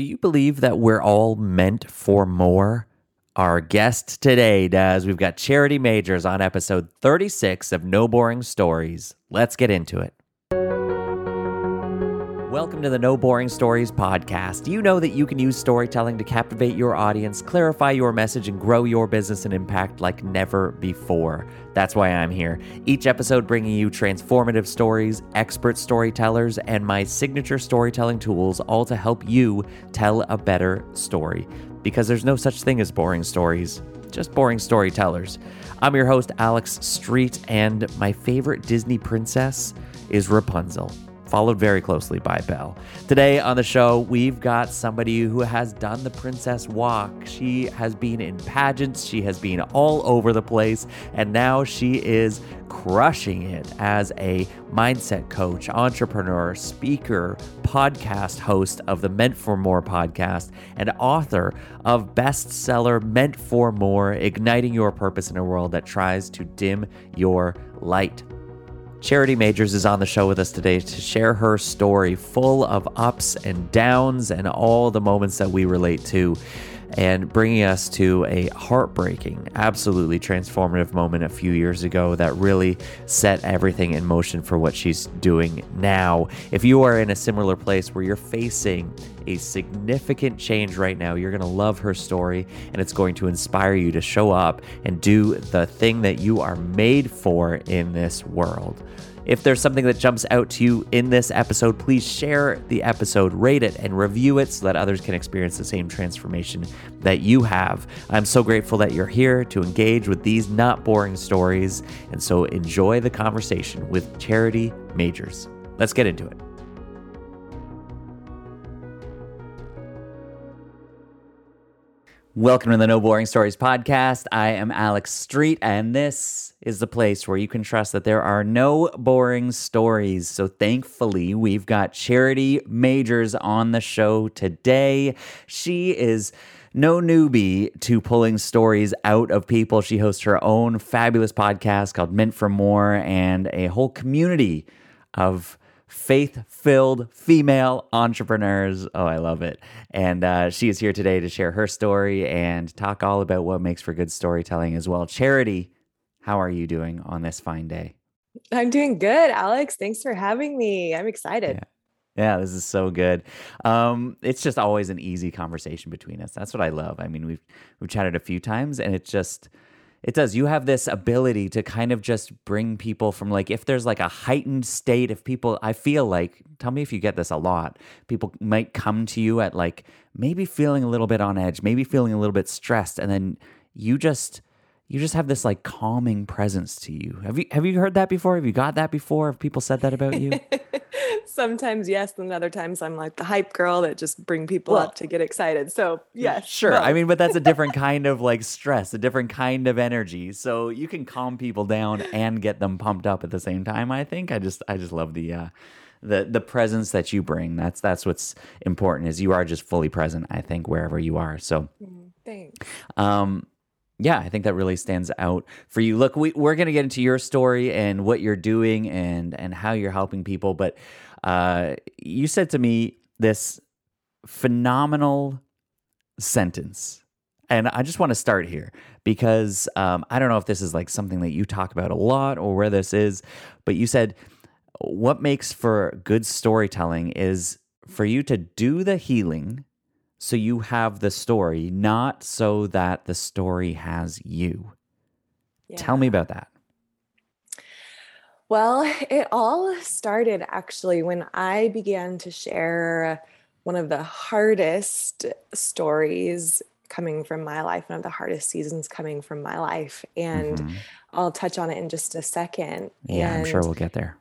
Do you believe that we're all meant for more? Our guest today does. We've got Charity Majors on episode 36 of No Boring Stories. Let's get into it. Welcome to the No Boring Stories podcast. You know that you can use storytelling to captivate your audience, clarify your message, and grow your business and impact like never before. That's why I'm here. Each episode bringing you transformative stories, expert storytellers, and my signature storytelling tools, all to help you tell a better story. Because there's no such thing as boring stories, just boring storytellers. I'm your host, Alex Street, and my favorite Disney princess is Rapunzel followed very closely by Belle. Today on the show, we've got somebody who has done the princess walk. She has been in pageants, she has been all over the place, and now she is crushing it as a mindset coach, entrepreneur, speaker, podcast host of the Meant for More podcast, and author of bestseller Meant for More Igniting Your Purpose in a World That Tries to Dim Your Light. Charity Majors is on the show with us today to share her story full of ups and downs and all the moments that we relate to, and bringing us to a heartbreaking, absolutely transformative moment a few years ago that really set everything in motion for what she's doing now. If you are in a similar place where you're facing a significant change right now, you're going to love her story and it's going to inspire you to show up and do the thing that you are made for in this world. If there's something that jumps out to you in this episode, please share the episode, rate it, and review it so that others can experience the same transformation that you have. I'm so grateful that you're here to engage with these not boring stories. And so enjoy the conversation with Charity Majors. Let's get into it. Welcome to the No Boring Stories podcast. I am Alex Street, and this is the place where you can trust that there are no boring stories. So, thankfully, we've got Charity Majors on the show today. She is no newbie to pulling stories out of people. She hosts her own fabulous podcast called Meant for More and a whole community of faith filled female entrepreneurs. Oh, I love it. And uh, she is here today to share her story and talk all about what makes for good storytelling as well. Charity, how are you doing on this fine day? I'm doing good, Alex. Thanks for having me. I'm excited. Yeah. Yeah, this is so good. Um, it's just always an easy conversation between us. That's what I love. I mean, we've we've chatted a few times, and it's just it does. You have this ability to kind of just bring people from like, if there's like a heightened state, if people, I feel like, tell me if you get this a lot, people might come to you at like maybe feeling a little bit on edge, maybe feeling a little bit stressed. And then you just, you just have this like calming presence to you. Have you have you heard that before? Have you got that before? Have people said that about you? Sometimes yes, and other times I'm like the hype girl that just bring people well, up to get excited. So yes, sure. I mean, but that's a different kind of like stress, a different kind of energy. So you can calm people down and get them pumped up at the same time. I think I just I just love the uh, the the presence that you bring. That's that's what's important. Is you are just fully present. I think wherever you are. So. Mm, thanks. Um, yeah, I think that really stands out for you. Look, we, we're going to get into your story and what you're doing and and how you're helping people. But uh, you said to me this phenomenal sentence, and I just want to start here because um, I don't know if this is like something that you talk about a lot or where this is, but you said what makes for good storytelling is for you to do the healing so you have the story, not so that the story has you. Yeah. Tell me about that. Well, it all started actually when I began to share one of the hardest stories coming from my life, one of the hardest seasons coming from my life. And mm-hmm. I'll touch on it in just a second. Yeah, and I'm sure we'll get there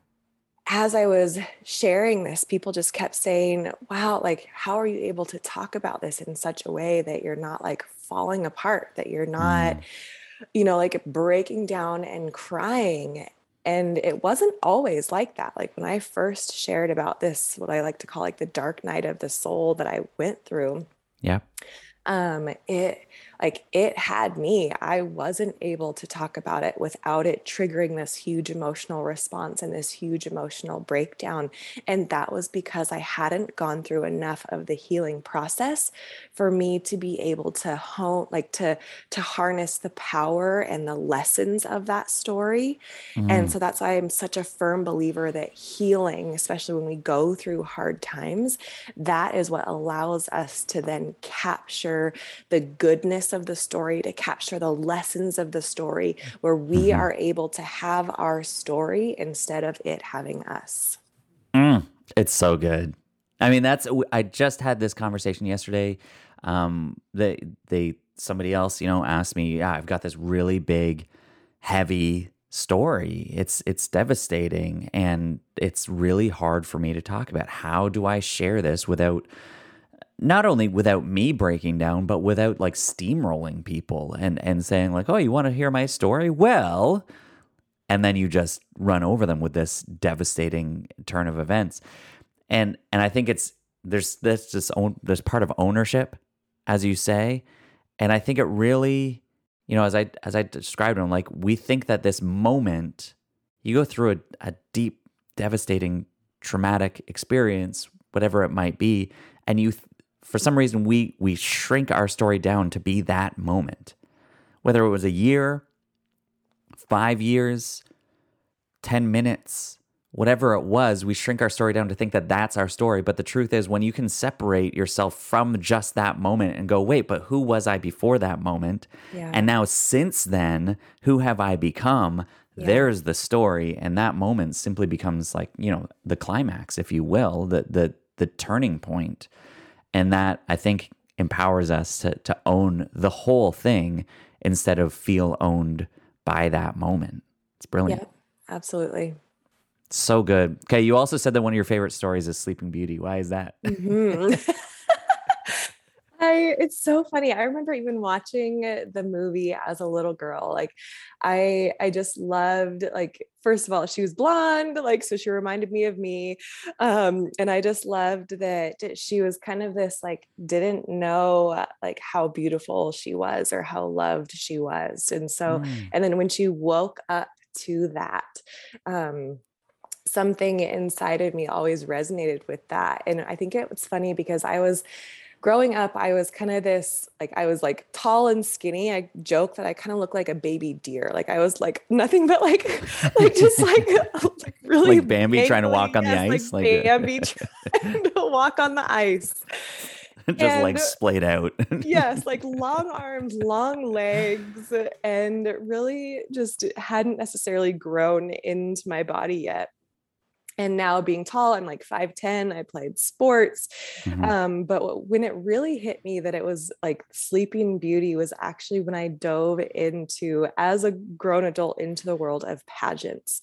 as I was sharing this, people just kept saying, wow, like, how are you able to talk about this in such a way that you're not like falling apart, that you're not, mm. you know, like breaking down and crying? And it wasn't always like that. Like when I first shared about this, what I like to call like the dark night of the soul that I went through. Yeah. Um, it like it had me. I wasn't able to talk about it without it triggering this huge emotional response and this huge emotional breakdown. And that was because I hadn't gone through enough of the healing process for me to be able to hone, like to, to harness the power and the lessons of that story. Mm. And so that's why I'm such a firm believer that healing, especially when we go through hard times, that is what allows us to then capture the goodness of the story, to capture the lessons of the story, where we mm-hmm. are able to have our story instead of it having us. Mm, it's so good. I mean, that's I just had this conversation yesterday. Um, they they somebody else, you know, asked me, yeah, I've got this really big, heavy story. It's it's devastating and it's really hard for me to talk about. How do I share this without not only without me breaking down, but without like steamrolling people and and saying like, "Oh, you want to hear my story? Well," and then you just run over them with this devastating turn of events. And and I think it's there's this just own there's part of ownership, as you say, and I think it really, you know, as I as I described them, like we think that this moment, you go through a, a deep, devastating, traumatic experience, whatever it might be, and you for some reason we we shrink our story down to be that moment. Whether it was a year 5 years 10 minutes whatever it was we shrink our story down to think that that's our story. But the truth is when you can separate yourself from just that moment and go wait but who was i before that moment? Yeah. and now since then who have i become? Yeah. there's the story. And that moment simply becomes like you know the climax if you will the the the turning point and that I think empowers us to, to own the whole thing instead of feel owned by that moment. It's brilliant. Yeah, absolutely. So good. Okay, you also said that one of your favorite stories is Sleeping Beauty. Why is that? Mm-hmm. I it's so funny. I remember even watching the movie as a little girl. Like I I just loved like first of all she was blonde like so she reminded me of me um and I just loved that she was kind of this like didn't know like how beautiful she was or how loved she was. And so mm. and then when she woke up to that um something inside of me always resonated with that and i think it was funny because i was growing up, I was kind of this like I was like tall and skinny. I joke that I kind of look like a baby deer. Like I was like nothing but like like just like, like really like Bambi trying to walk on the ice, like, like Bambi trying to walk on the ice. just and, like splayed out. yes, like long arms, long legs, and really just hadn't necessarily grown into my body yet and now being tall i'm like 5'10 i played sports. Mm-hmm. um, but when it really hit me that it was like sleeping beauty was actually when i dove into as a grown adult into the world of pageants.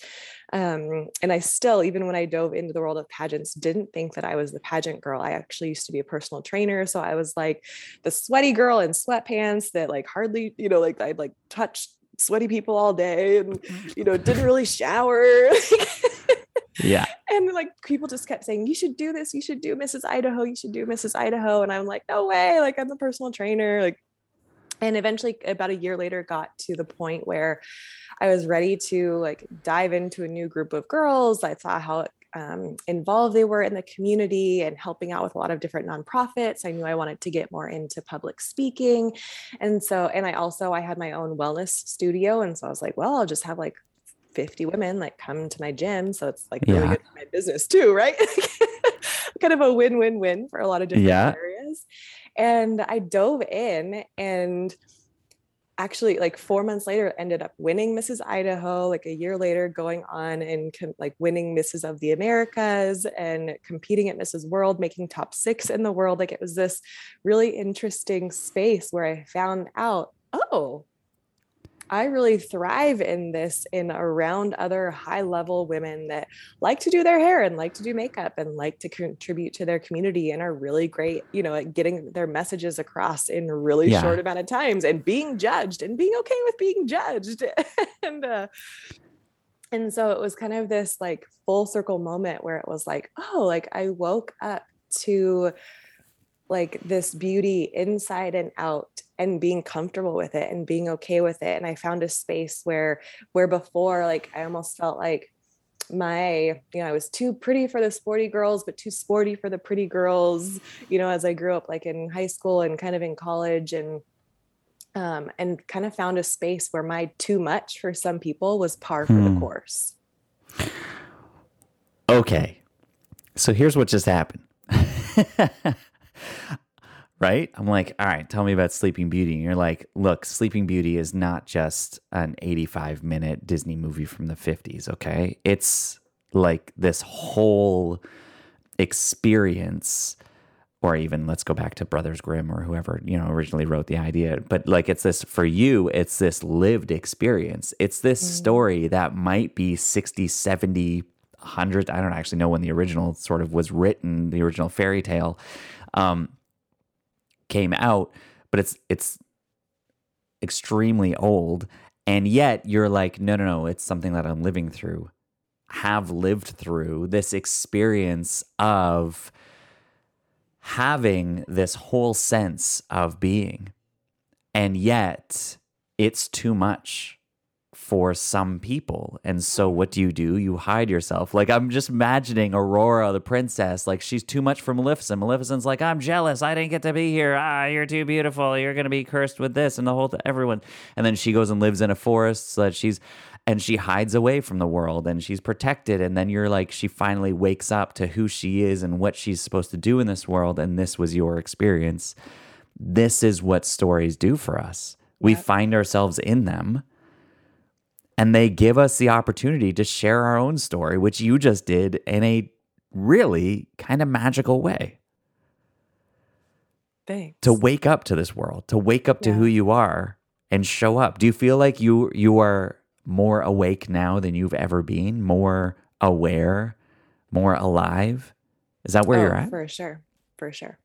Um, and i still even when i dove into the world of pageants didn't think that i was the pageant girl. I actually used to be a personal trainer. So i was like the sweaty girl in sweatpants that like hardly you know like i'd like touch sweaty people all day and you know didn't really shower yeah. And like people just kept saying, you should do this. You should do Mrs. Idaho. You should do Mrs. Idaho. And I'm like, no way. Like I'm the personal trainer. Like, and eventually about a year later got to the point where I was ready to like dive into a new group of girls. I saw how um, involved they were in the community and helping out with a lot of different nonprofits. I knew I wanted to get more into public speaking. And so, and I also, I had my own wellness studio. And so I was like, well, I'll just have like 50 women like come to my gym. So it's like really yeah. good for my business too, right? kind of a win-win-win for a lot of different yeah. areas. And I dove in and actually like four months later ended up winning mrs idaho like a year later going on and com- like winning mrs of the americas and competing at mrs world making top six in the world like it was this really interesting space where i found out oh I really thrive in this in around other high level women that like to do their hair and like to do makeup and like to contribute to their community and are really great, you know, at getting their messages across in a really yeah. short amount of times and being judged and being okay with being judged. and uh and so it was kind of this like full circle moment where it was like, oh, like I woke up to like this beauty inside and out and being comfortable with it and being okay with it and i found a space where where before like i almost felt like my you know i was too pretty for the sporty girls but too sporty for the pretty girls you know as i grew up like in high school and kind of in college and um, and kind of found a space where my too much for some people was par for hmm. the course. Okay. So here's what just happened right? I'm like, all right, tell me about Sleeping Beauty. And you're like, look, Sleeping Beauty is not just an 85 minute Disney movie from the 50s, okay? It's like this whole experience or even let's go back to Brothers Grimm or whoever, you know, originally wrote the idea. But like it's this for you, it's this lived experience. It's this mm. story that might be 60, 70, 100. I don't actually know when the original sort of was written, the original fairy tale. Um, came out, but it's it's extremely old. And yet you're like, no, no, no, it's something that I'm living through, have lived through this experience of having this whole sense of being. And yet it's too much for some people. And so what do you do? You hide yourself. Like I'm just imagining Aurora, the princess, like she's too much for Maleficent. Maleficent's like, I'm jealous. I didn't get to be here. Ah, you're too beautiful. You're gonna be cursed with this and the whole th- everyone. And then she goes and lives in a forest so that she's and she hides away from the world and she's protected. And then you're like, she finally wakes up to who she is and what she's supposed to do in this world. And this was your experience. This is what stories do for us. We find ourselves in them and they give us the opportunity to share our own story, which you just did in a really kind of magical way. Thanks. To wake up to this world, to wake up to yeah. who you are and show up. Do you feel like you you are more awake now than you've ever been, more aware, more alive? Is that where oh, you're at? For sure. For sure.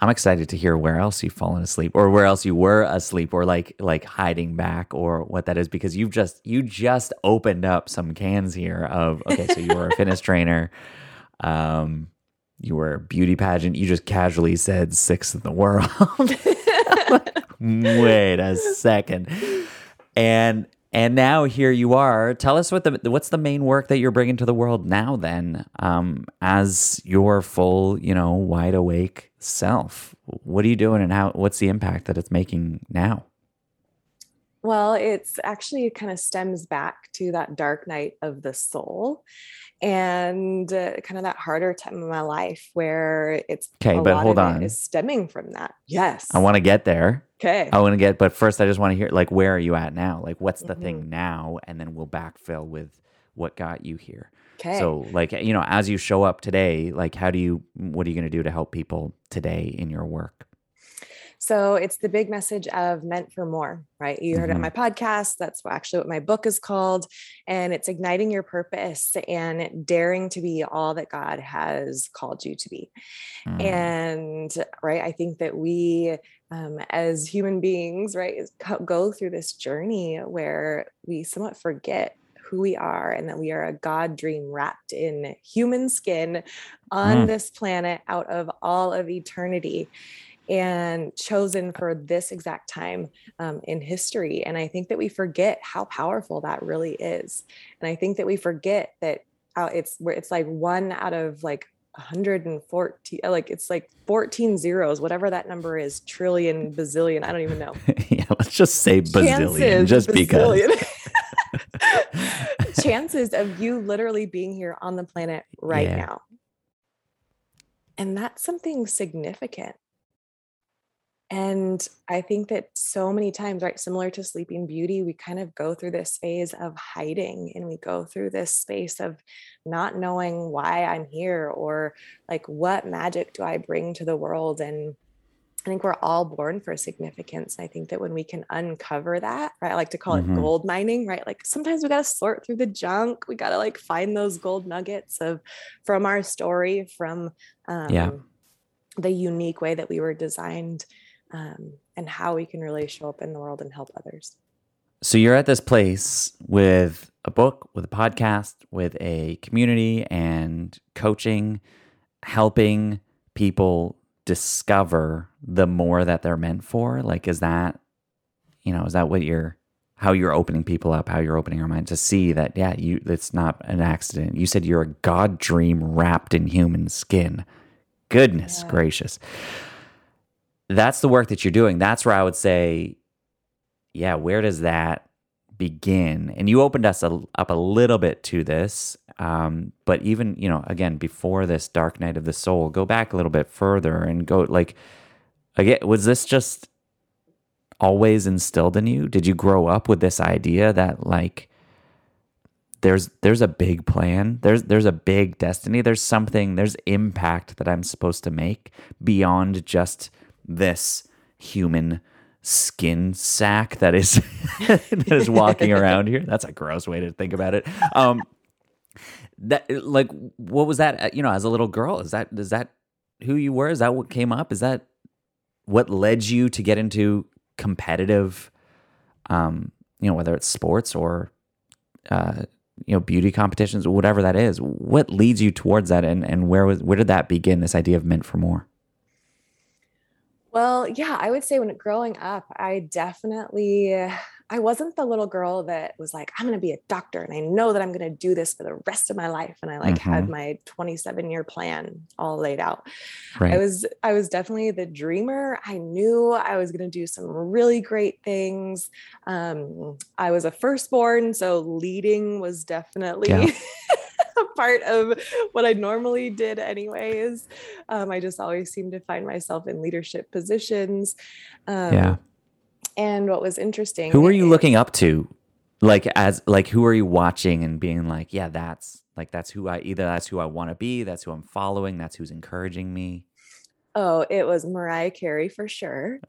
I'm excited to hear where else you've fallen asleep or where else you were asleep or like like hiding back or what that is because you've just you just opened up some cans here of okay so you were a fitness trainer um you were a beauty pageant you just casually said sixth in the world. Wait a second. And and now here you are. Tell us what the what's the main work that you're bringing to the world now. Then, um, as your full, you know, wide awake self, what are you doing, and how? What's the impact that it's making now? Well, it's actually kind of stems back to that dark night of the soul and uh, kind of that harder time in my life where it's okay, but hold on, is stemming from that. Yes, I want to get there. Okay, I want to get, but first, I just want to hear like where are you at now? Like, what's the mm-hmm. thing now, and then we'll backfill with what got you here. Okay. So, like, you know, as you show up today, like, how do you, what are you going to do to help people today in your work? So it's the big message of meant for more, right? You heard mm-hmm. it on my podcast. That's actually what my book is called. And it's igniting your purpose and daring to be all that God has called you to be. Mm. And, right, I think that we, um, as human beings, right, go through this journey where we somewhat forget who we are and that we are a God dream wrapped in human skin on mm. this planet out of all of eternity and chosen for this exact time um, in history. And I think that we forget how powerful that really is. And I think that we forget that uh, it's where it's like one out of like 114 uh, like it's like 14 zeros whatever that number is trillion bazillion i don't even know yeah let's just say bazillion chances, just bazillion. because chances of you literally being here on the planet right yeah. now and that's something significant and I think that so many times, right, similar to Sleeping Beauty, we kind of go through this phase of hiding and we go through this space of not knowing why I'm here or like what magic do I bring to the world. And I think we're all born for significance. I think that when we can uncover that, right, I like to call mm-hmm. it gold mining, right? Like sometimes we got to sort through the junk. We got to like find those gold nuggets of from our story, from um, yeah. the unique way that we were designed um, and how we can really show up in the world and help others. So you're at this place with a book, with a podcast, with a community and coaching, helping people discover the more that they're meant for like is that you know is that what you're how you're opening people up how you're opening your mind to see that yeah you it's not an accident you said you're a god dream wrapped in human skin goodness Yeah. gracious that's the work that you're doing. That's where i would say yeah where does that begin? And you opened us a, up a little bit to this um, but even you know again before this dark night of the soul go back a little bit further and go like again was this just always instilled in you? Did you grow up with this idea that like there's there's a big plan there's there's a big destiny there's something there's impact that i'm supposed to make beyond just this human skin sack that is that is walking around here. That's a gross way to think about it. Um that like what was that uh, you know as a little girl is that is that who you were? Is that what came up? Is that what led you to get into competitive um you know whether it's sports or uh you know beauty competitions or whatever that is what leads you towards that and and where was where did that begin this idea of meant for more Well, yeah, I would say when growing up, I definitely I wasn't the little girl that was like, I'm going to be a doctor and I know that I'm going to do this for the rest of my life and I like had my 27 year plan all laid out. right I was I was definitely the dreamer. I knew I was going to do some really great things. Um, I was a firstborn, so leading was definitely Yeah. part of what I normally did, anyways. Um, I just always seemed to find myself in leadership positions. Um, Yeah. And what was interesting? who are you looking up to like as like who are you watching and being like yeah that's like that's who i either that's who i want to be that's who i'm following that's who's encouraging me Oh, it was Mariah Carey for sure.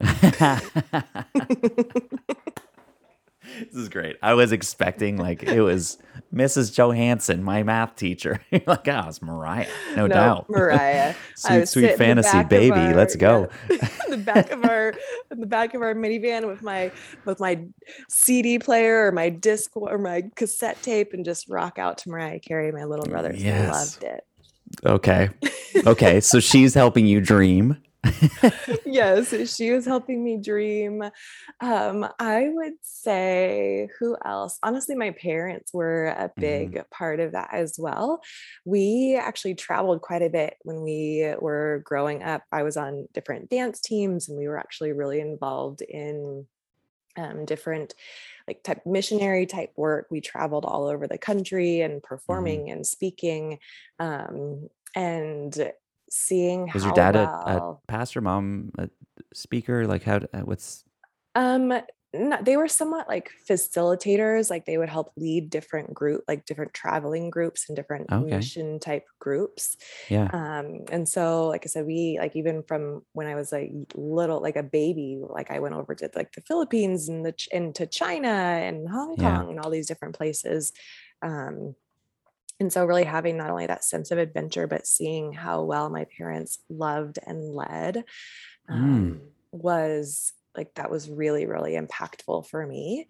this is great. I was expecting like it was mrs johansson my math teacher. Like oh it's mariah. No, doubt. Mariah. Sweet sweet sit in the fantasy baby. our- let's go. yeah, the back of our in the back of our minivan with my with my CD player or my disc or my cassette tape and just rock out to Mariah Carey. My little brother Yes. loved it. okay. Okay. So she's helping you dream yes, she was helping me dream. Um, I would say who else? Honestly, my parents were a Mm-hmm. big part of that as well. We actually traveled quite a bit when we were growing up. I was on different dance teams, and we were actually really involved in um, different like type missionary type work. We traveled all over the country Mm-hmm. and performing and speaking, um, and seeing was how your dad a, well, a pastor mom a speaker like how uh, what's Um, no, they were somewhat like facilitators, like they would help lead different group, like different traveling groups and different Okay. mission type groups. yeah Um, and so, like I said, we like even from when I was like little, like a baby, like I went over to like the Philippines and the Ch- and to China and Hong Yeah. Kong and all these different places. Um, and so really having not only that sense of adventure, but seeing how well my parents loved and led Mm. um, was like that was really really impactful for me.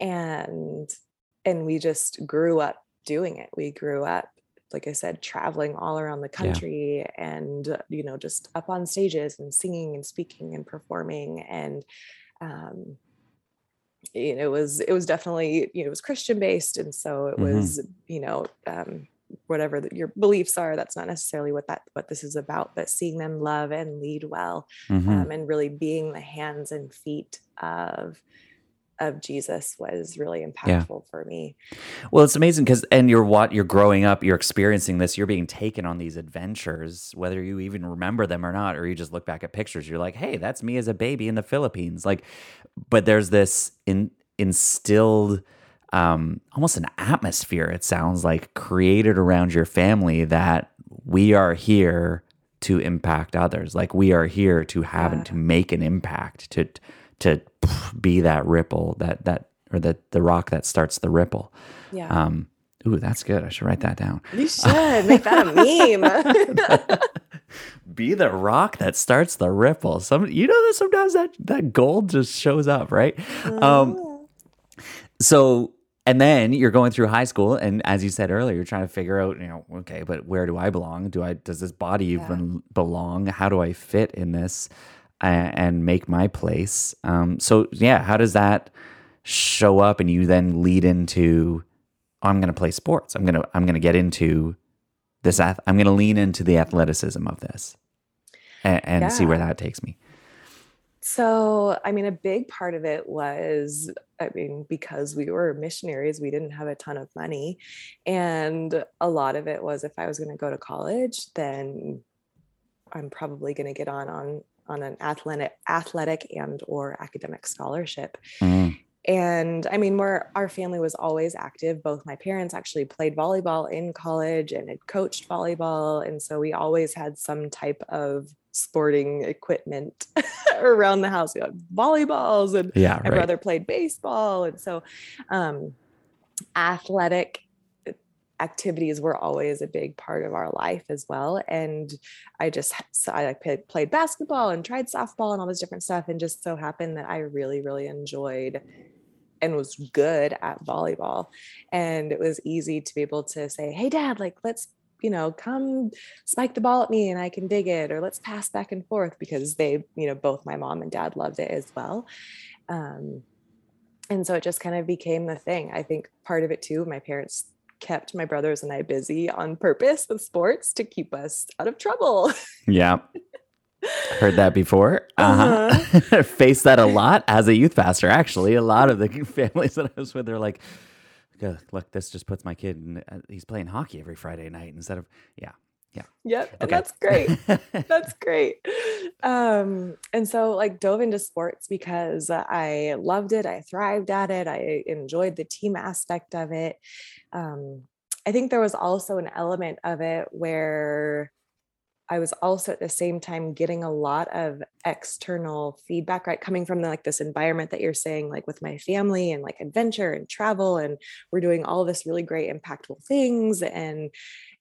And and we just grew up doing it. We grew up like i said traveling all around the country and uh, you know just up on stages and singing and speaking and performing and um you know, it was it was definitely you know it was christian based and so it Mhm. was you know um whatever that your beliefs are that's not necessarily what that what this is about but seeing them love and lead well Mhm. um, and really being the hands and feet of of jesus was really impactful for me Well, it's amazing because, and you're what you're growing up, you're experiencing this, you're being taken on these adventures, whether you even remember them or not, or you just look back at pictures. You're like, hey, that's me as a baby in the Philippines. Like, but there's this in, instilled, um, almost an atmosphere. It sounds like created around your family that we are here to impact others. Like we are here to have and to make an impact, to to be that ripple that that or the the rock that starts the ripple. yeah Um, ooh, that's good. I should write that down. you should make that a meme Be the rock that starts the ripple. Some, you know that sometimes that that gold just shows up, right? Um, Oh. so and then you're going through high school, and as you said earlier, you're trying to figure out, you know, okay, but where do I belong? Do I does this body yeah. even belong? How do I fit in this and, and make my place? Um, so yeah, how does that show up? And you then lead into, oh, I'm going to play sports. I'm gonna I'm gonna get into this. I'm going to lean into the athleticism of this, and, and yeah. see where that takes me. So, I mean, a big part of it was, I mean, because we were missionaries, we didn't have a ton of money. And a lot of it was if I was going to go to college, then I'm probably going to get on on on an athletic athletic and or academic scholarship. Mm. And I mean, we're, our family was always active. Both my parents actually played volleyball in college and had coached volleyball. And so we always had some type of sporting equipment around the house. We had volleyballs, and yeah, my right. brother played baseball, and so um, athletic activities were always a big part of our life as well. And I just so I played basketball and tried softball and all this different stuff, and just so happened that I really, really enjoyed and was good at volleyball. And it was easy to be able to say, Hey, dad, like, let's you know, come spike the ball at me and I can dig it, or let's pass back and forth because they, you know, both my mom and dad loved it as well. Um, and so it just kind of became the thing. I think part of it too, my parents kept my brothers and I busy on purpose with sports to keep us out of trouble. Yeah. Heard that before. Uh-huh. uh-huh. Faced that a lot as a youth pastor, actually. A lot of the families that I was with, they're like, look, this just puts my kid in, uh, he's playing hockey every Friday night instead of, yeah. Yeah. Yep. Okay. that's great. that's great. Um, and so like dove into sports because I loved it. I thrived at it. I enjoyed the team aspect of it. Um, I think there was also an element of it where I was also at the same time getting a lot of external feedback, right? Coming from the, like this environment that you're saying, like with my family and like adventure and travel, and we're doing all this really great, impactful things. And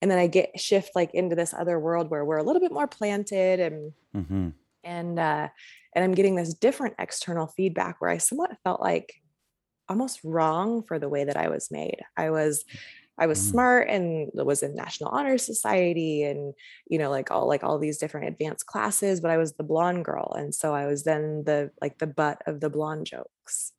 and then I get shift like into this other world where we're a little bit more planted and mm-hmm. and uh and I'm getting this different external feedback where I somewhat felt like almost wrong for the way that I was made. I was I was mm. smart and was in National Honor Society and you know like all like all these different advanced classes, but I was the blonde girl, and so I was then the like the butt of the blonde jokes,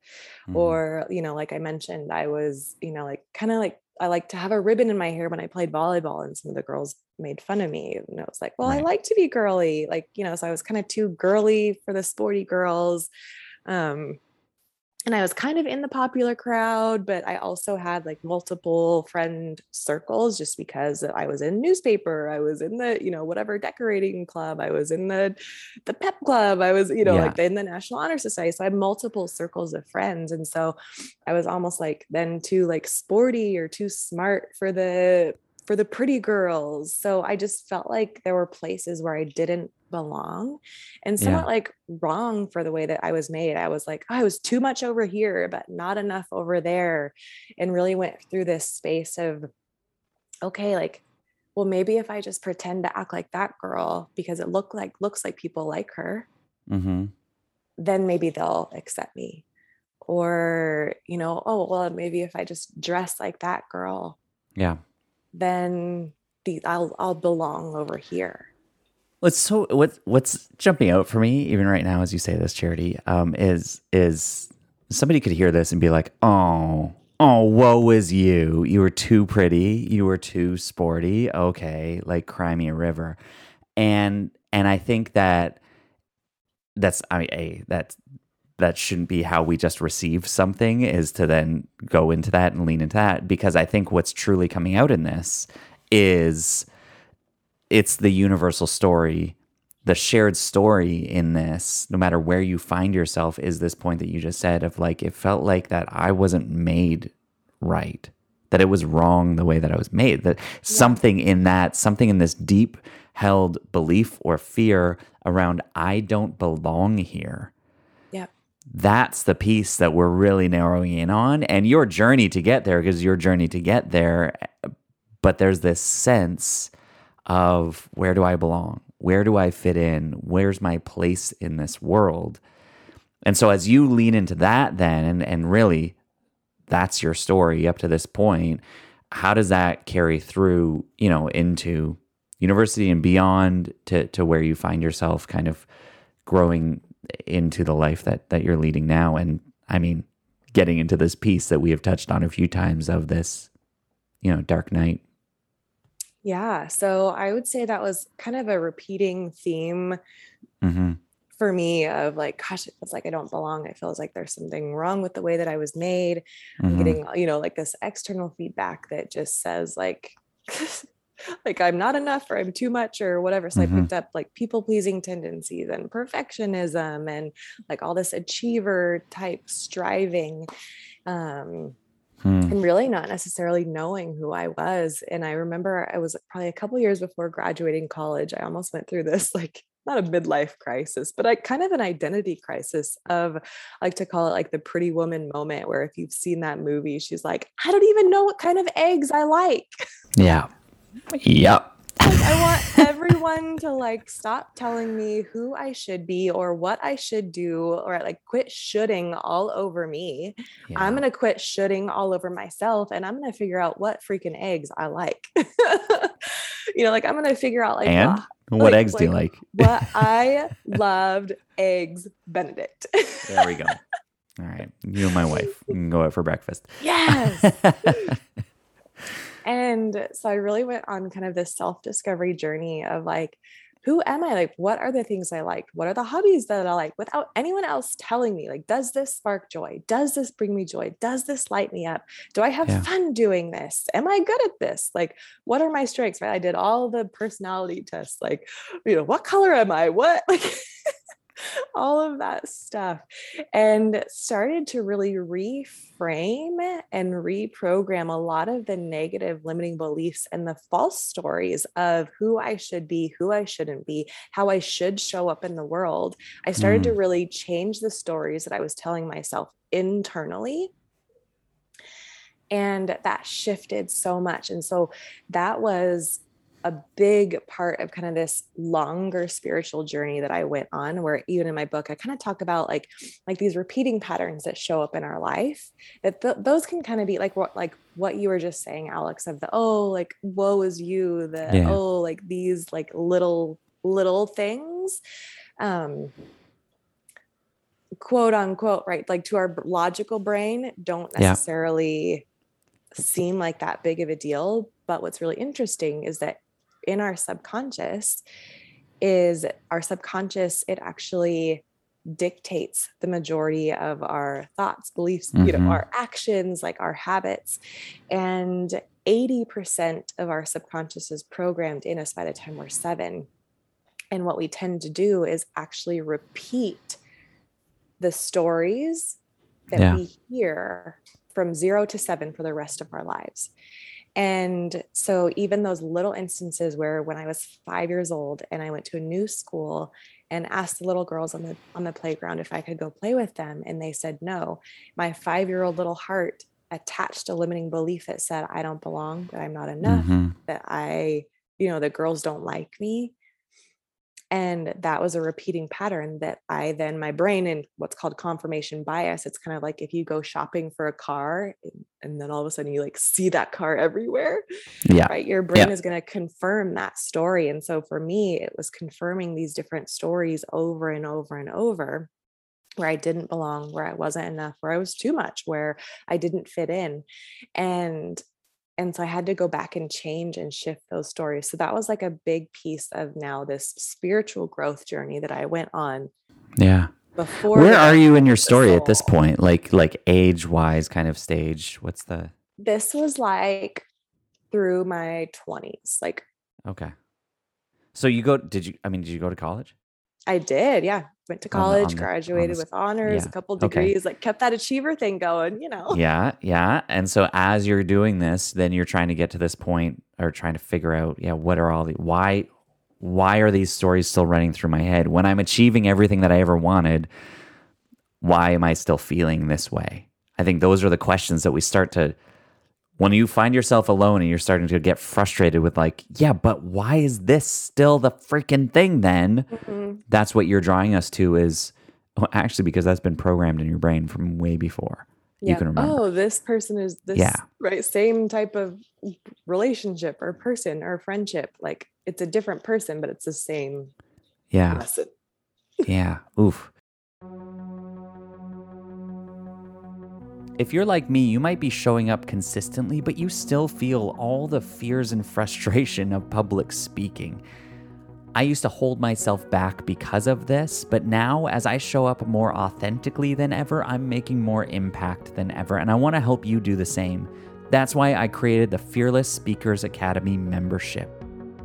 mm. or you know like I mentioned, I was you know like kind of like I like to have a ribbon in my hair when I played volleyball, and some of the girls made fun of me. And I was like, well, right. I like to be girly, like you know, so I was kind of too girly for the sporty girls. Um, and I was kind of in the popular crowd, but I also had like multiple friend circles just because I was in newspaper, I was in the, you know, whatever decorating club, I was in the the pep club, I was, you know, yeah. like in the National Honor Society. So I had multiple circles of friends. And so I was almost like then too like sporty or too smart for the for the pretty girls. So I just felt like there were places where I didn't belong and somewhat yeah. like wrong for the way that I was made. I was like, I was too much over here, but not enough over there. And really went through this space of, okay, like, well, maybe if I just pretend to act like that girl because it look like looks like people like her, mm-hmm. then maybe they'll accept me. Or, you know, oh well, maybe if I just dress like that girl. Yeah then the, I'll I'll belong over here. What's so what what's jumping out for me even right now as you say this, Charity, um, is is somebody could hear this and be like, oh, oh, woe is you. You were too pretty. You were too sporty. Okay, like cry me a river, and and I think that that's I mean, a that's that shouldn't be how we just receive something is to then go into that and lean into that because i think what's truly coming out in this is it's the universal story the shared story in this no matter where you find yourself is this point that you just said of like it felt like that i wasn't made right that it was wrong the way that i was made that yeah. something in that something in this deep held belief or fear around i don't belong here that's the piece that we're really narrowing in on. And your journey to get there because your journey to get there but there's this sense of where do i belong? Where do i fit in? Where's my place in this world? And so as you lean into that then and, and really that's your story up to this point. How does that carry through, you know, into university and beyond to to where you find yourself kind of growing into the life that that you're leading now. And I mean getting into this piece that we have touched on a few times of this you know dark night. Yeah. So i would say that was kind of a repeating theme mm-hmm. for me of like gosh it feels like i don't belong. It feels like there's something wrong with the way that i was made. Mm-hmm. i'm getting you know like this external feedback that just says like like I'm not enough or I'm too much or whatever. So mm-hmm. I picked up like people pleasing tendencies and perfectionism and like all this achiever type striving. Um, hmm. and really not necessarily knowing who I was. And I remember I was probably a couple years before graduating college. I almost went through this like not a midlife crisis, but I kind of an identity crisis of I like to call it like the pretty woman moment where if you've seen that movie, she's like, I don't even know what kind of eggs I like. Yeah. Yep. Like, I want everyone to like stop telling me who I should be or what I should do or like quit shooting all over me. Yeah. I'm going to quit shooting all over myself and I'm going to figure out what freaking eggs I like. you know, like I'm going to figure out like and what like, eggs like, do you like? what I loved eggs Benedict. there we go. All right. You and my wife can go out for breakfast. Yes. And so I really went on kind of this self discovery journey of like, who am I? Like, what are the things I like? What are the hobbies that I like without anyone else telling me? Like, does this spark joy? Does this bring me joy? Does this light me up? Do I have yeah. fun doing this? Am I good at this? Like, what are my strengths? Right. I did all the personality tests, like, you know, what color am I? What like all of that stuff and started to really reframe and reprogram a lot of the negative limiting beliefs and the false stories of who I should be, who I shouldn't be, how I should show up in the world. I started mm. to really change the stories that I was telling myself internally and that shifted so much and so that was a big part of kind of this longer spiritual journey that I went on where even in my book I kind of talk about like like these repeating patterns that show up in our life that th- those can kind of be like what like what you were just saying Alex of the oh like woe is you the yeah. oh like these like little little things um quote unquote right like to our logical brain don't necessarily yeah. seem like that big of a deal but what's really interesting is that in our subconscious is our subconscious it actually dictates the majority of our thoughts beliefs mm-hmm. you know mm-hmm. our actions like our habits and 80% of our subconscious is programmed in us by the time we're 7 and what we tend to do is actually repeat the stories that yeah. we hear from 0 to 7 for the rest of our lives and so, even those little instances where when I was five years old and I went to a new school and asked the little girls on the on the playground if I could go play with them, and they said no, my five year old little heart attached a limiting belief that said I don't belong, that I'm not enough, mm-hmm. that I, you know, the girls don't like me and that was a repeating pattern that i then my brain and what's called confirmation bias it's kind of like if you go shopping for a car and then all of a sudden you like see that car everywhere yeah right your brain yeah. is going to confirm that story and so for me it was confirming these different stories over and over and over where I didn't belong, where I wasn't enough, where I was too much, where I didn't fit in. And and so i had to go back and change and shift those stories so that was like a big piece of now this spiritual growth journey that i went on yeah. before where are you in your story at this point like like age wise kind of stage what's the this was like through my 20s like okay. So you go did you i mean did you go to college i did yeah went to college, on the, on the, graduated the, with honors, yeah. a couple degrees, okay. like kept that achiever thing going, you know. Yeah, yeah. And so as you're doing this, then you're trying to get to this point or trying to figure out, yeah, what are all the why why are these stories still running through my head when I'm achieving everything that I ever wanted? Why am I still feeling this way? I think those are the questions that we start to when you find yourself alone and you're starting to get frustrated with like yeah but why is this still the freaking thing then mm-hmm. that's what you're drawing us to is well, actually because that's been programmed in your brain from way before you can remember. Oh, this person is this Yeah. right same type of relationship or person or friendship. Like it's a different person, but it's the same yeah. lesson. Yeah. Oof. If you're like me, you might be showing up consistently, but you still feel all the fears and frustration of public speaking. I used to hold myself back because of this, but now as I show up more authentically than ever, I'm making more impact than ever, and I want to help you do the same. That's why I created the Fearless Speakers Academy membership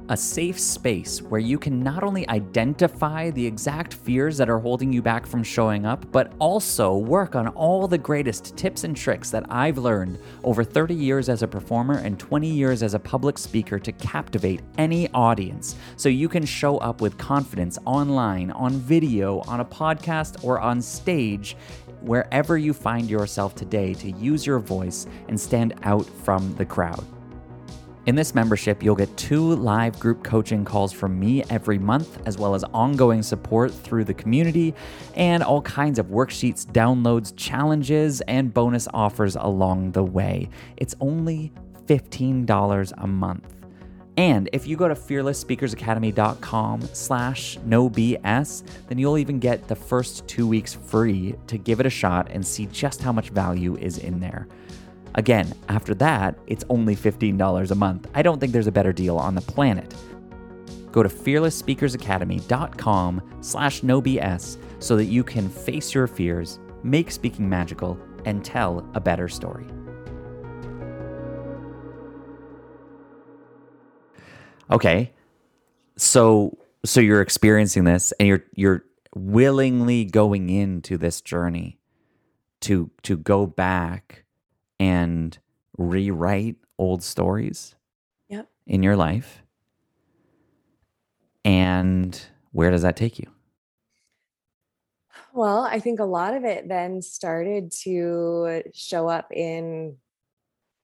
a safe space where you can not only identify the exact fears that are holding you back from showing up, but also work on all the greatest tips and tricks that I've learned over 30 years as a performer and 20 years as a public speaker to captivate any audience so you can show up with confidence online, on video, on a podcast, or on stage. Wherever you find yourself today, to use your voice and stand out from the crowd. In this membership, you'll get two live group coaching calls from me every month, as well as ongoing support through the community and all kinds of worksheets, downloads, challenges, and bonus offers along the way. It's only $15 a month. And if you go to fearlessspeakersacademy.com slash no BS, then you'll even get the first two weeks free to give it a shot and see just how much value is in there. Again, after that, it's only $15 a month. I don't think there's a better deal on the planet. Go to fearlessspeakersacademy.com slash nobs so that you can face your fears, make speaking magical, and tell a better story. Okay. So so you're experiencing this and you're you're willingly going into this journey to to go back and rewrite old stories Yep. in your life. And where does that take you? Well, I think a lot of it then started to show up in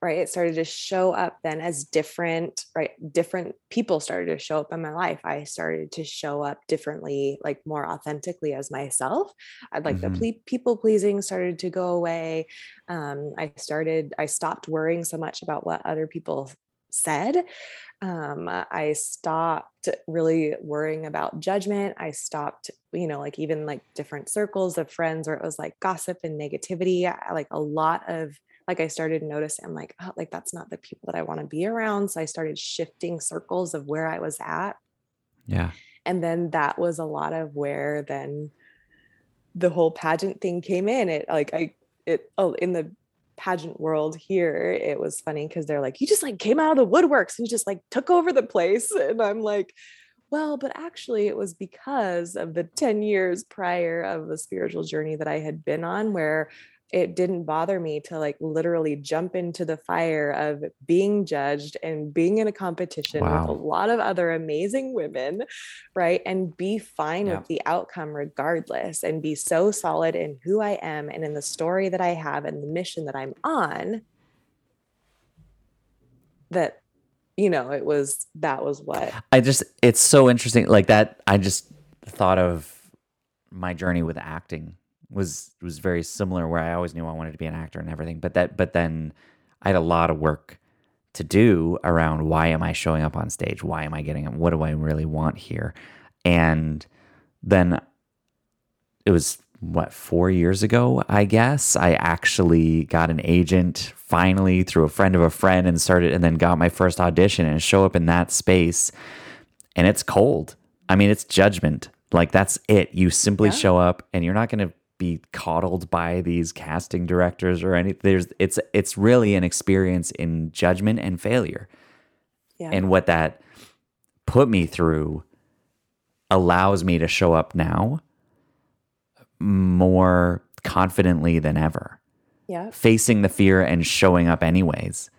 right? It started to show up then as different right? Different people started to show up in my life. I started to show up differently like more authentically as myself. I'd like Mhm. the ple- people pleasing started to go away. Um, i started i stopped worrying so much about what other people said. Um, i stopped really worrying about judgment. I stopped you know like even like different circles of friends where it was like gossip and negativity. I, like a lot of like I started noticing, I'm like, oh, like that's not the people that I want to be around. So I started shifting circles of where I was at. Yeah. And then that was a lot of where then the whole pageant thing came in. It like I it oh in the pageant world here, it was funny because they're like, you just like came out of the woodworks and you just like took over the place. And I'm like, well, but actually, it was because of the 10 years prior of the spiritual journey that I had been on, where it didn't bother me to like literally jump into the fire of being judged and being in a competition with a lot of other amazing women, right? And be fine Yeah. with the outcome regardless and be so solid in who I am and in the story that I have and the mission that I'm on that you know it was that was what I just it's so interesting like that I just thought of my journey with acting was was very similar where I always knew I wanted to be an actor and everything but that but then I had a lot of work to do around why am I showing up on stage? Why am I getting up? What do I really want here? And then it was what four years ago i guess i actually got an agent finally through a friend of a friend and started and then got my first audition and show up in that space. And it's cold. I mean it's judgment. Like that's it. You simply Yeah. show up and you're not going to be coddled by these casting directors or anything there's it's it's really an experience in judgment and failure. Yeah. And what that put me through allows me to show up now more confidently than ever, yeah. Facing the fear and showing up anyways,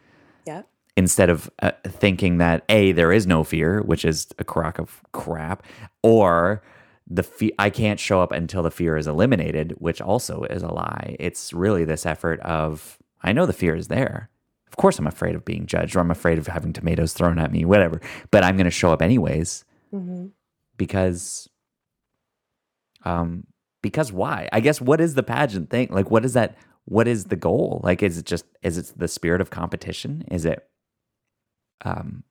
yeah. Instead of uh, thinking that A, there is no fear, which is a crock of crap, or the fe- I can't show up until the fear is eliminated, which also is a lie. It's really this effort of I know the fear is there. Of course, I'm afraid of being judged, or I'm afraid of having tomatoes thrown at me, whatever. But I'm going to show up anyways hmm because um because why i guess what is the pageant thing like what is that what is the goal? Like, is it just is it the spirit of competition? Is it um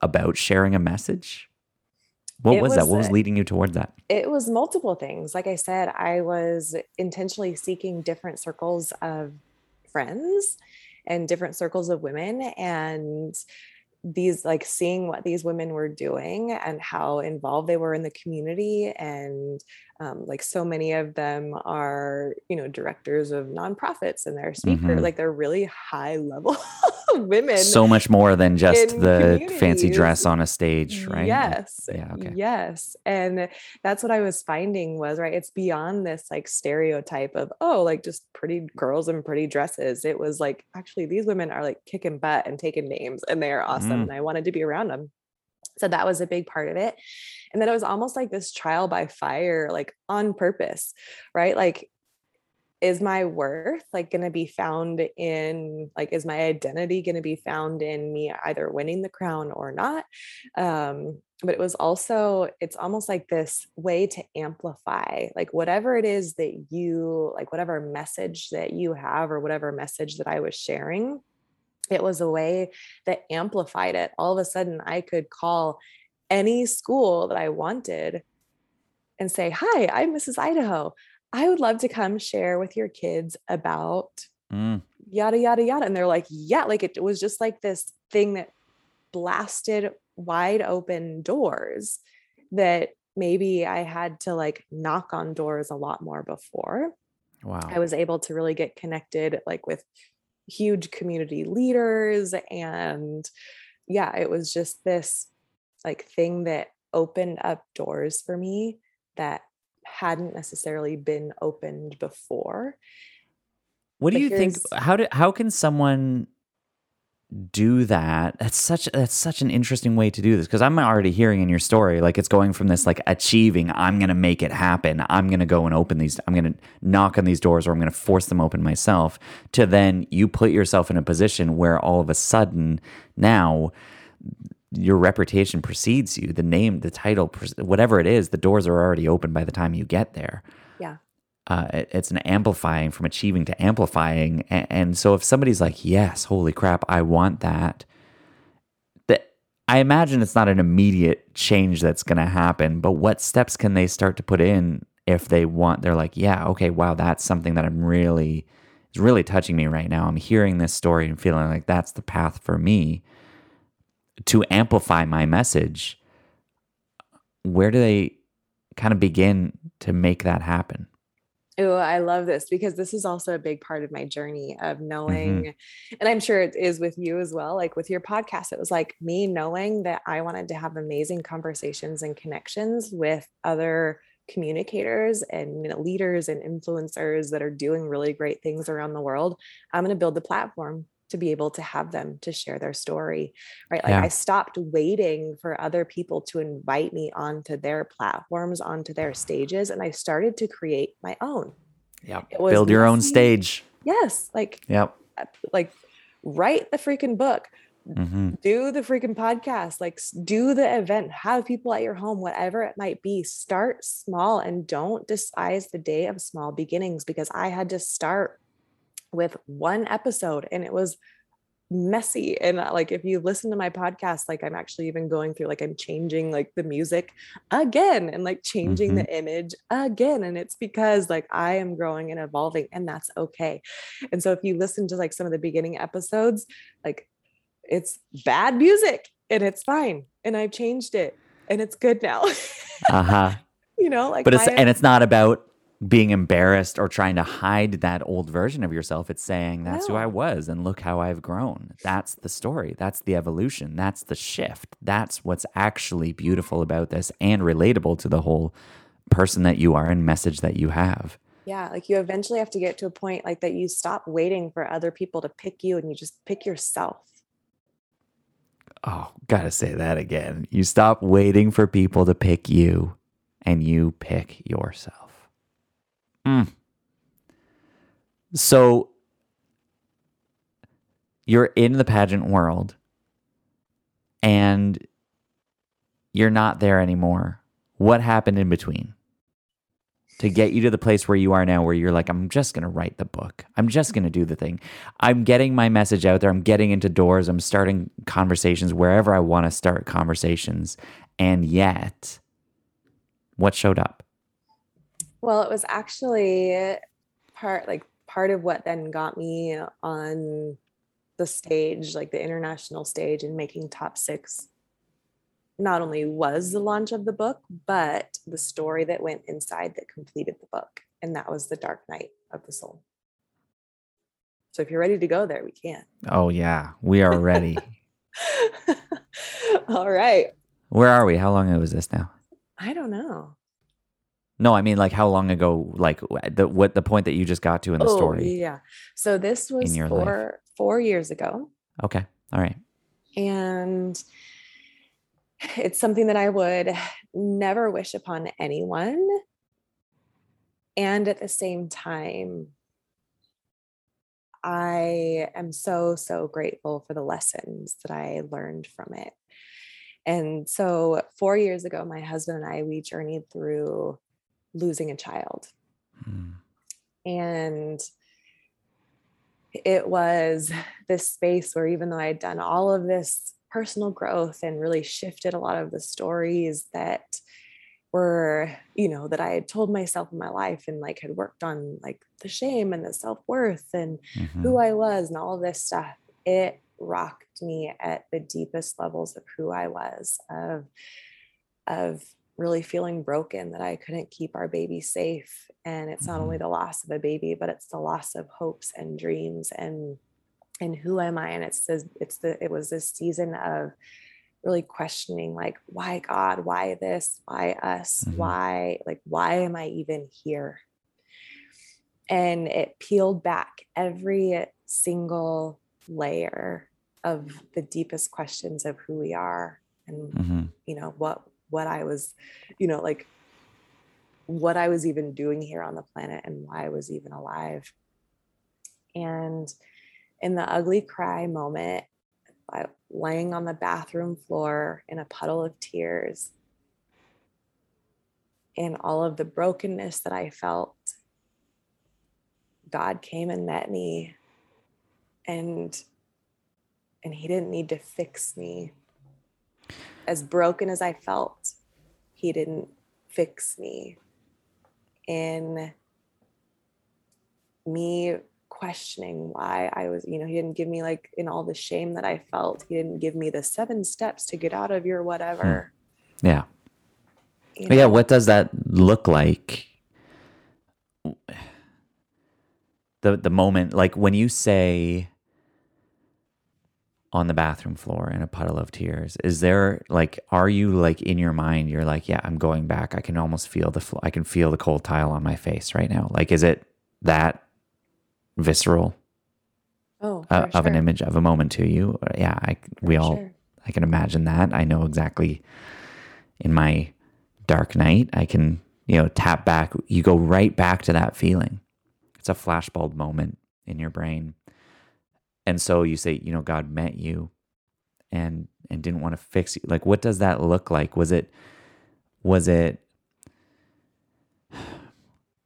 about sharing a message? What It was, that? What was leading you towards that? It was multiple things. Like I said, I was intentionally seeking different circles of friends and different circles of women and these like seeing what these women were doing and how involved they were in the community and um, like so many of them are you know directors of nonprofits and they're speakers Mhm. like they're really high level women So much more than just the fancy dress on a stage, right? Yes. Yeah, okay. Yes. And that's what I was finding was right. It's beyond this like stereotype of, oh, like just pretty girls in pretty dresses. It was like, actually, these women are like kicking butt and taking names and they are awesome. Mm. And I wanted to be around them. So that was a big part of it. And then it was almost like this trial by fire, like on purpose, right? Like, is my worth like going to be found in like is my identity going to be found in me either winning the crown or not um but it was also it's almost like this way to amplify like whatever it is that you like whatever message that you have or whatever message that i was sharing it was a way that amplified it all of a sudden i could call any school that i wanted and say hi i'm mrs idaho i would love to come share with your kids about Mm. yada yada yada and they're like yeah like it was just like this thing that blasted wide open doors that maybe i had to like knock on doors a lot more before Wow. i was able to really get connected like with huge community leaders and yeah it was just this like thing that opened up doors for me that hadn't necessarily been opened before What do But you think? How do how can someone do that? That's such that's such an interesting way to do this because I'm already hearing in your story like it's going from this like achieving. I'm gonna make it happen. I'm gonna go and open these. I'm gonna knock on these doors or I'm gonna force them open myself. To then you put yourself in a position where all of a sudden now your reputation precedes you. The name, the title, whatever it is, the doors are already open by the time you get there yeah uh, it- it's an amplifying from achieving to amplifying. And, and so if somebody's like, yes, holy crap, I want that, that I imagine it's not an immediate change that's going to happen, but what steps can they start to put in if they want, they're like, yeah, okay, wow, that's something that I'm really, is really touching me right now. I'm hearing this story and feeling like that's the path for me to amplify my message. Where do they kind of begin to make that happen? Oh, I love this because this is also a big part of my journey of mm-hmm. knowing, and I'm sure it is with you as well. Like with your podcast, it was like me knowing that I wanted to have amazing conversations and connections with other communicators and you know, leaders and influencers that are doing really great things around the world. I'm going to build the platform to be able to have them to share their story, right? Like Yeah. I stopped waiting for other people to invite me onto their platforms, onto their stages, and I started to create my own. yeah Build your own stage. Yes, like Yep. like write the freaking book, hmm do the freaking podcast, like do the event, have people at your home, whatever it might be. Start small and don't despise the day of small beginnings because I had to start with one episode and it was messy and uh, like if you listen to my podcast like i'm actually even going through like i'm changing like the music again and like changing Mhm. the image again and it's because like i am growing and evolving and that's okay and so if you listen to like some of the beginning episodes like it's bad music and it's fine and i've changed it and it's good now Uh huh. you know like But it's my- and it's not about being embarrassed or trying to hide that old version of yourself. It's saying that's who I was and look how I've grown. That's the story. That's the evolution. That's the shift. That's what's actually beautiful about this and relatable to the whole person that you are and message that you have. Yeah, like you eventually have to get to a point like that you stop waiting for other people to pick you and you just pick yourself. Oh, gotta say that again. You stop waiting for people to pick you and you pick yourself. Mm. So you're in the pageant world and you're not there anymore. What happened in between? to get you to the place where you are now, where you're like, I'm just going to write the book. I'm just going to do the thing. I'm getting my message out there. I'm getting into doors. I'm starting conversations wherever I want to start conversations. And yet, what showed up? Well, it was actually part like part of what then got me on the stage, like the international stage, and making top six not only was the launch of the book, but the story that went inside that completed the book. And that was The Dark Night of the Soul. So if you're ready to go there, we can. Oh, yeah, we are ready. All right. Where are we? How long ago was this now? I don't know. No, I mean like how long ago? Like the what the point that you just got to in the oh, story? Yeah. So this was four four years ago. Okay. All right. And it's something that I would never wish upon anyone. And at the same time, I am so, so grateful for the lessons that I learned from it. And so, four years ago, my husband and I, we journeyed through losing a child. Mm. And it was this space where, even though I had done all of this personal growth and really shifted a lot of the stories that were you know that i had told myself in my life and like had worked on like the shame and the self-worth and mm-hmm. who i was and all of this stuff it rocked me at the deepest levels of who i was of of really feeling broken that i couldn't keep our baby safe and it's not only mm-hmm. the loss of a baby but it's the loss of hopes and dreams and and who am I? And it's the, it's the, it was this season of really questioning like, why God, why this, why us, mm-hmm. why, like, why am I even here? And it peeled back every single layer of the deepest questions of who we are and, mm-hmm. you know, what, what I was, you know, like what I was even doing here on the planet and why I was even alive. And, in the ugly cry moment, laying on the bathroom floor in a puddle of tears, in all of the brokenness that I felt, God came and met me and and he didn't need to fix me. As broken as I felt, he didn't fix me. In me questioning why I was, you know, he didn't give me like in all the shame that I felt. He didn't give me the seven steps to get out of your whatever. Hmm. Yeah. You know? Yeah. What does that look like? The the moment, like when you say on the bathroom floor in a puddle of tears, is there like, are you like in your mind? You're like, yeah, I'm going back. I can almost feel the, I can feel the cold tile on my face right now. Like, is it that visceral oh, uh, of an image of a moment to you. Yeah, I, we all, sure. I can imagine that. I know exactly in my dark night, I can, you know, tap back. You go right back to that feeling. It's a flashbulb moment in your brain. And so you say, you know, God met you and and didn't want to fix you. Like what does that look like? Was it was it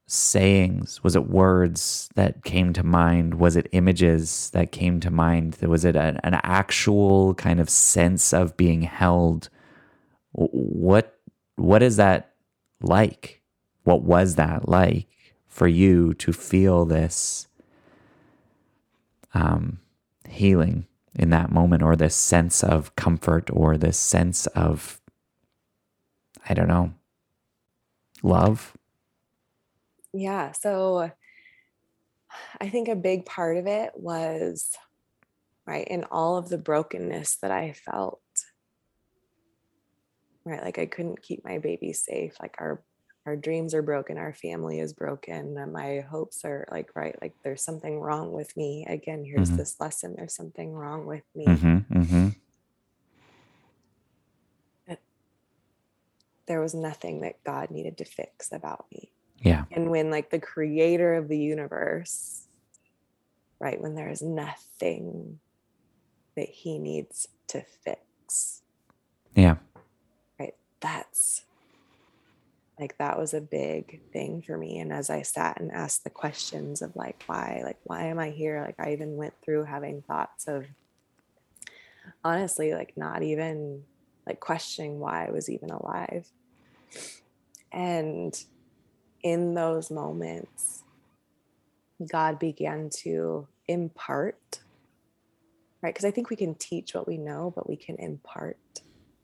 sayings? Was it words that came to mind? Was it images that came to mind? Was it an, an actual kind of sense of being held? What what is that like? What was that like for you to feel this um, healing in that moment, or this sense of comfort, or this sense of I don't know love? yeah so i think a big part of it was right in all of the brokenness that i felt right like i couldn't keep my baby safe like our our dreams are broken our family is broken and my hopes are like right like there's something wrong with me again here's mm-hmm. this lesson there's something wrong with me mm-hmm, mm-hmm. there was nothing that god needed to fix about me yeah. And when like the creator of the universe, right, when there is nothing that he needs to fix. Yeah. Right. That's like that was a big thing for me and as i sat and asked the questions of like why like why am i here? Like i even went through having thoughts of honestly like not even like questioning why i was even alive. And in those moments god began to impart right? Because i think we can teach what we know but we can impart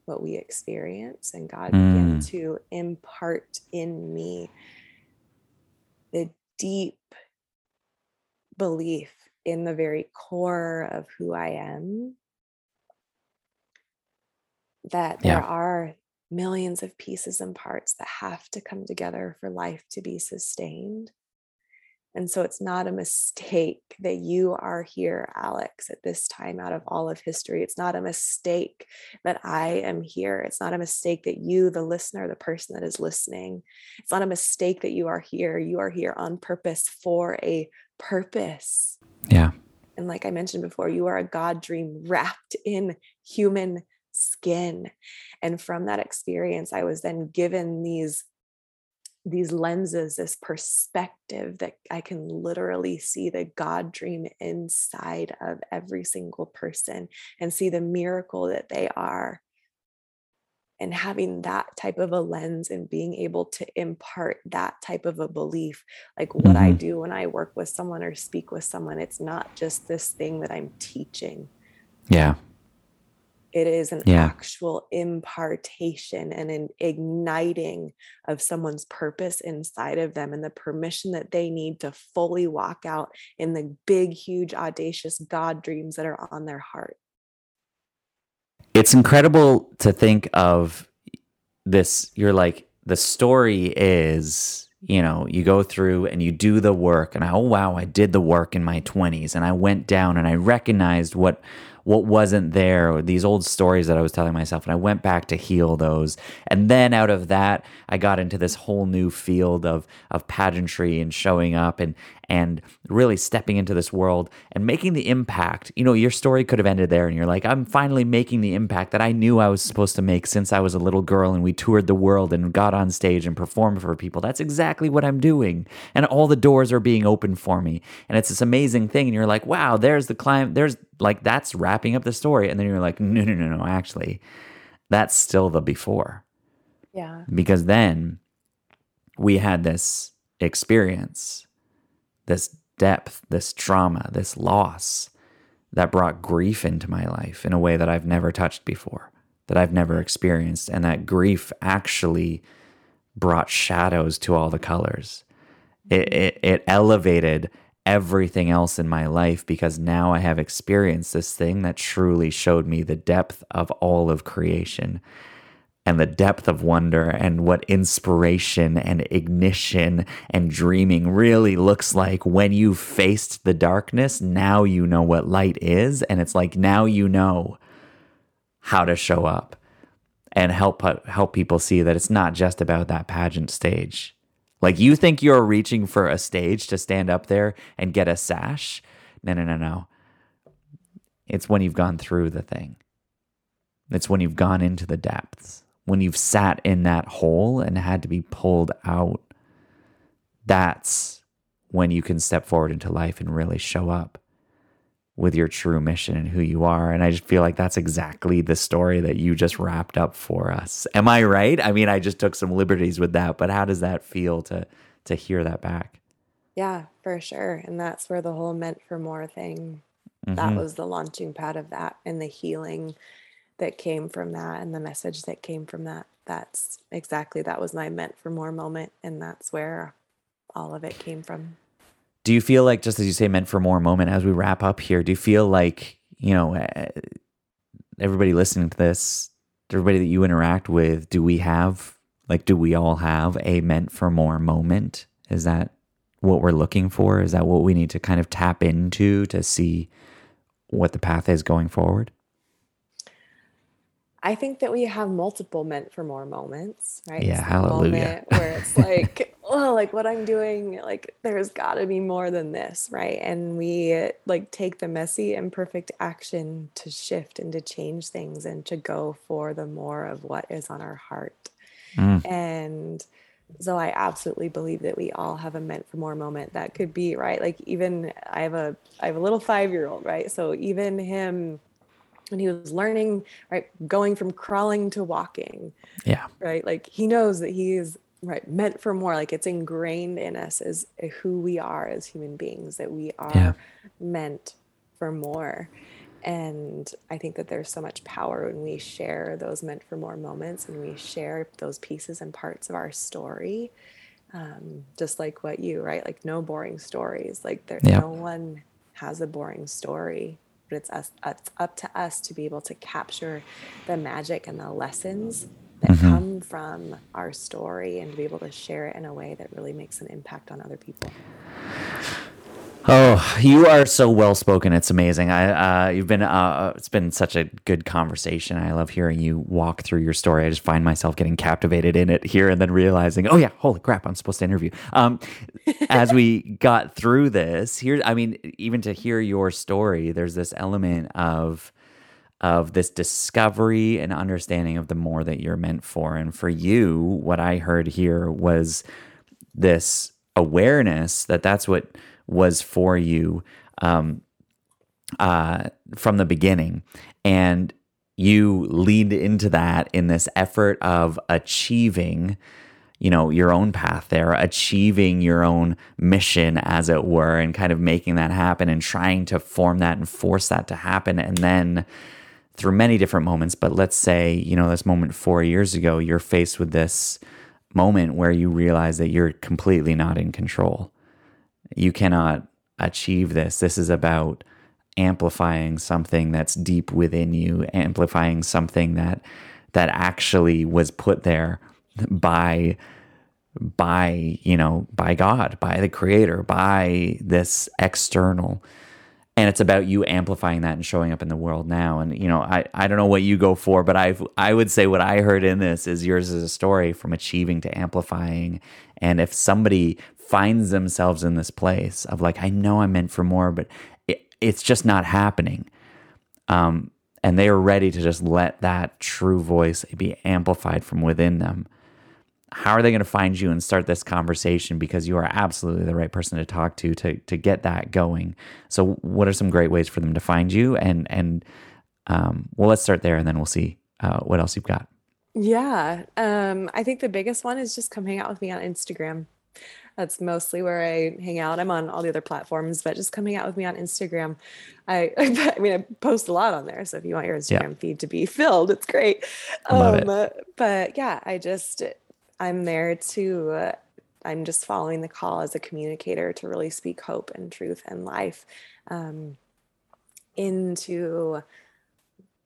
what we experience and god mm. began to impart in me the deep belief in the very core of who i am. That there are millions of pieces and parts that have to come together for life to be sustained and so it's not a mistake that you are here, Alex, at this time out of all of history. It's not a mistake that I am here. It's not a mistake that you, the listener, the person that is listening, it's not a mistake that you are here. You are here on purpose for a purpose. Yeah. And like I mentioned before, you are a God dream wrapped in human skin. And from that experience, I was then given these these lenses, this perspective that I can literally see the God dream inside of every single person and see the miracle that they are. And having that type of a lens and being able to impart that type of a belief, like what mm-hmm. I do when I work with someone or speak with someone, it's not just this thing that I'm teaching. Yeah. It is an yeah. actual impartation and an igniting of someone's purpose inside of them and the permission that they need to fully walk out in the big, huge, audacious God dreams that are on their heart. It's incredible to think of this. You're like, the story is you know, you go through and you do the work, and I, oh wow, I did the work in my 20s, and I went down and I recognized what what wasn't there, these old stories that I was telling myself. And I went back to heal those. And then out of that, I got into this whole new field of, of pageantry and showing up and, and really stepping into this world and making the impact. You know, your story could have ended there and you're like, I'm finally making the impact that I knew I was supposed to make since I was a little girl and we toured the world and got on stage and performed for people. That's exactly what I'm doing. And all the doors are being opened for me. And it's this amazing thing. And you're like, wow, there's the climb, there's like that's wrapping up the story. And then you're like, no, no, no, no, actually, that's still the before. Yeah. Because then we had this experience this depth, this trauma, this loss that brought grief into my life in a way that I've never touched before, that I've never experienced. And that grief actually brought shadows to all the colors. It, it, it elevated everything else in my life because now I have experienced this thing that truly showed me the depth of all of creation and the depth of wonder and what inspiration and ignition and dreaming really looks like when you've faced the darkness. Now you know what light is. And it's like now you know how to show up and help help people see that it's not just about that pageant stage. Like you think you're reaching for a stage to stand up there and get a sash. No, no, no, no. It's when you've gone through the thing. It's when you've gone into the depths when you've sat in that hole and had to be pulled out, that's when you can step forward into life and really show up with your true mission and who you are. And I just feel like that's exactly the story that you just wrapped up for us. Am I right? I mean, I just took some liberties with that, but how does that feel to to hear that back? Yeah, for sure. And that's where the whole meant for more thing mm-hmm. that was the launching pad of that and the healing that came from that and the message that came from that that's exactly that was my meant for more moment and that's where all of it came from. Do you feel like just as you say meant for more moment as we wrap up here do you feel like you know eh, everybody listening to this everybody that you interact with do we have like do we all have a meant for more moment? Is that what we're looking for? Is that what we need to kind of tap into to see what the path is going forward I think that we have multiple meant for more moments, right? Yeah, hallelujah. where it's like, oh, like what I'm doing, like there's got to be more than this, right? And we like take the messy imperfect action to shift and to change things and to go for the more of what is on our heart. Mm. And so I absolutely believe that we all have a meant for more moment that could be right. Like even I have a I have a little five year old, right? So even him when he was learning, right, going from crawling to walking. Yeah. Right. Like he knows that he is right meant for more. Like it's ingrained in us as who we are as human beings, that we are yeah. meant for more. And I think that there's so much power when we share those meant for more moments and we share those pieces and parts of our story. Um, just like what you, right? Like no boring stories. Like there's yeah. no one has a boring story, but it's us, it's up to us to be able to capture the magic and the lessons that mm-hmm. come from our story and to be able to share it in a way that really makes an impact on other people. Oh, you are so well spoken. It's amazing. I, uh, you've been, uh, it's been such a good conversation. I love hearing you walk through your story. I just find myself getting captivated in it here and then realizing, oh yeah, holy crap, I'm supposed to interview. Um, as we got through this, here, I mean, even to hear your story, there's this element of, of this discovery and understanding of the more that you're meant for. And for you, what I heard here was this awareness that that's what was for you um, uh, from the beginning. And you lead into that in this effort of achieving you know your own path there achieving your own mission as it were and kind of making that happen and trying to form that and force that to happen and then through many different moments but let's say you know this moment 4 years ago you're faced with this moment where you realize that you're completely not in control you cannot achieve this. This is about amplifying something that's deep within you, amplifying something that that actually was put there by by, you know, by God, by the creator, by this external. And it's about you amplifying that and showing up in the world now. And you know i, I don't know what you go for but i i would say what i heard in this is yours is a story from achieving to amplifying. And if somebody finds themselves in this place of like, I know I'm meant for more, but it, it's just not happening. Um, and they are ready to just let that true voice be amplified from within them. How are they going to find you and start this conversation? Because you are absolutely the right person to talk to to to get that going. So, what are some great ways for them to find you? And and um, well, let's start there, and then we'll see uh, what else you've got. Yeah, um, I think the biggest one is just come hang out with me on Instagram. That's mostly where I hang out. I'm on all the other platforms, but just coming out with me on Instagram. I, I mean, I post a lot on there. So if you want your Instagram yeah. feed to be filled, it's great. Love um, it. But yeah, I just, I'm there to, uh, I'm just following the call as a communicator to really speak hope and truth and life um, into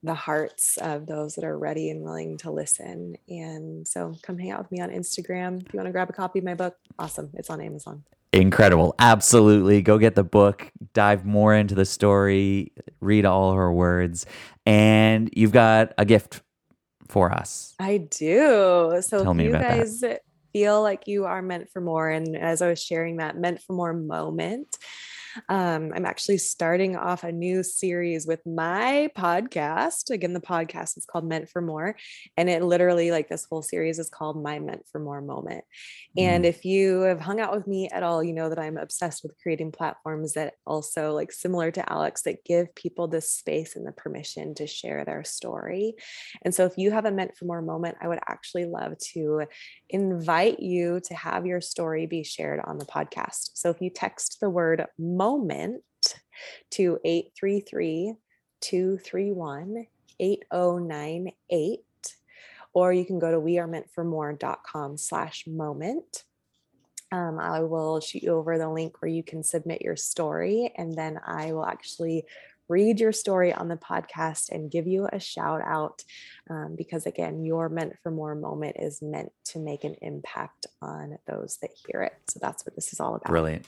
the hearts of those that are ready and willing to listen. And so come hang out with me on Instagram. If you want to grab a copy of my book, awesome. It's on Amazon. Incredible. Absolutely. Go get the book, dive more into the story, read all her words. And you've got a gift for us. I do. So Tell if you guys that. feel like you are meant for more, and as I was sharing that meant for more moment, um, I'm actually starting off a new series with my podcast. Again, the podcast is called Meant for More. And it literally, like this whole series is called My Meant for More Moment. And mm. if you have hung out with me at all, you know that I'm obsessed with creating platforms that also, like similar to Alex, that give people the space and the permission to share their story. And so if you have a Meant for More moment, I would actually love to invite you to have your story be shared on the podcast. So if you text the word moment to 833 231 8098 or you can go to wearemeantformore.com slash moment. Um, i will shoot you over the link where you can submit your story and then i will actually read your story on the podcast and give you a shout out um, because again your meant for more moment is meant to make an impact on those that hear it. So that's what this is all about. Brilliant.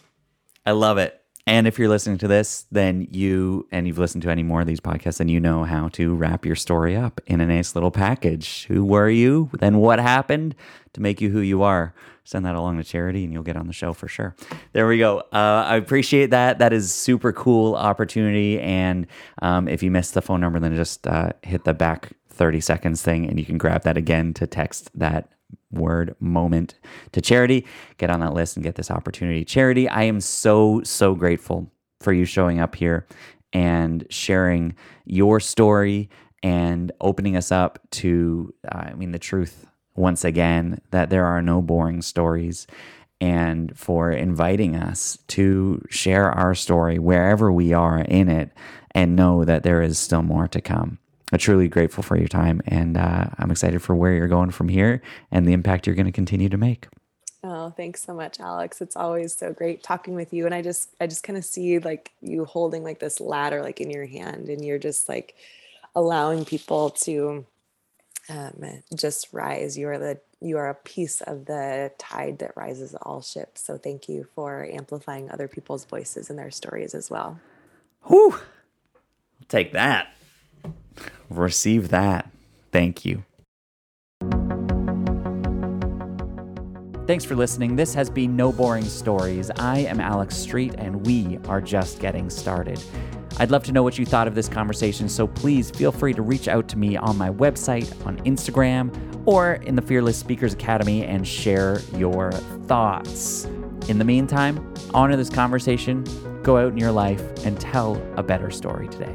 I love it and if you're listening to this, then you, and you've listened to any more of these podcasts, then you know how to wrap your story up in a nice little package. Who were you? Then what happened to make you who you are? Send that along to charity and you'll get on the show for sure. There we go. Uh, I appreciate that. That is super cool opportunity. And um, if you missed the phone number, then just uh, hit the back 30 seconds thing and you can grab that again to text that word moment to charity. Get on that list and get this opportunity. Charity, I am so, so grateful for you showing up here and sharing your story and opening us up to, uh, I mean, the truth once again that there are no boring stories and for inviting us to share our story wherever we are in it and know that there is still more to come. I'm truly grateful for your time and uh, I'm excited for where you're going from here and the impact you're going to continue to make. Oh, thanks so much, Alex. It's always so great talking with you. And I just, I just kind of see like you holding like this ladder like in your hand and you're just like allowing people to um, just rise. You are the you are a piece of the tide that rises all ships. So thank you for amplifying other people's voices and their stories as well. Whew. Take that. Receive that. Thank you. Thanks for listening. This has been No Boring Stories. I am Alex Street, and we are just getting started. I'd love to know what you thought of this conversation, so please feel free to reach out to me on my website, on Instagram, or in the Fearless Speakers Academy and share your thoughts. In the meantime, honor this conversation, go out in your life, and tell a better story today.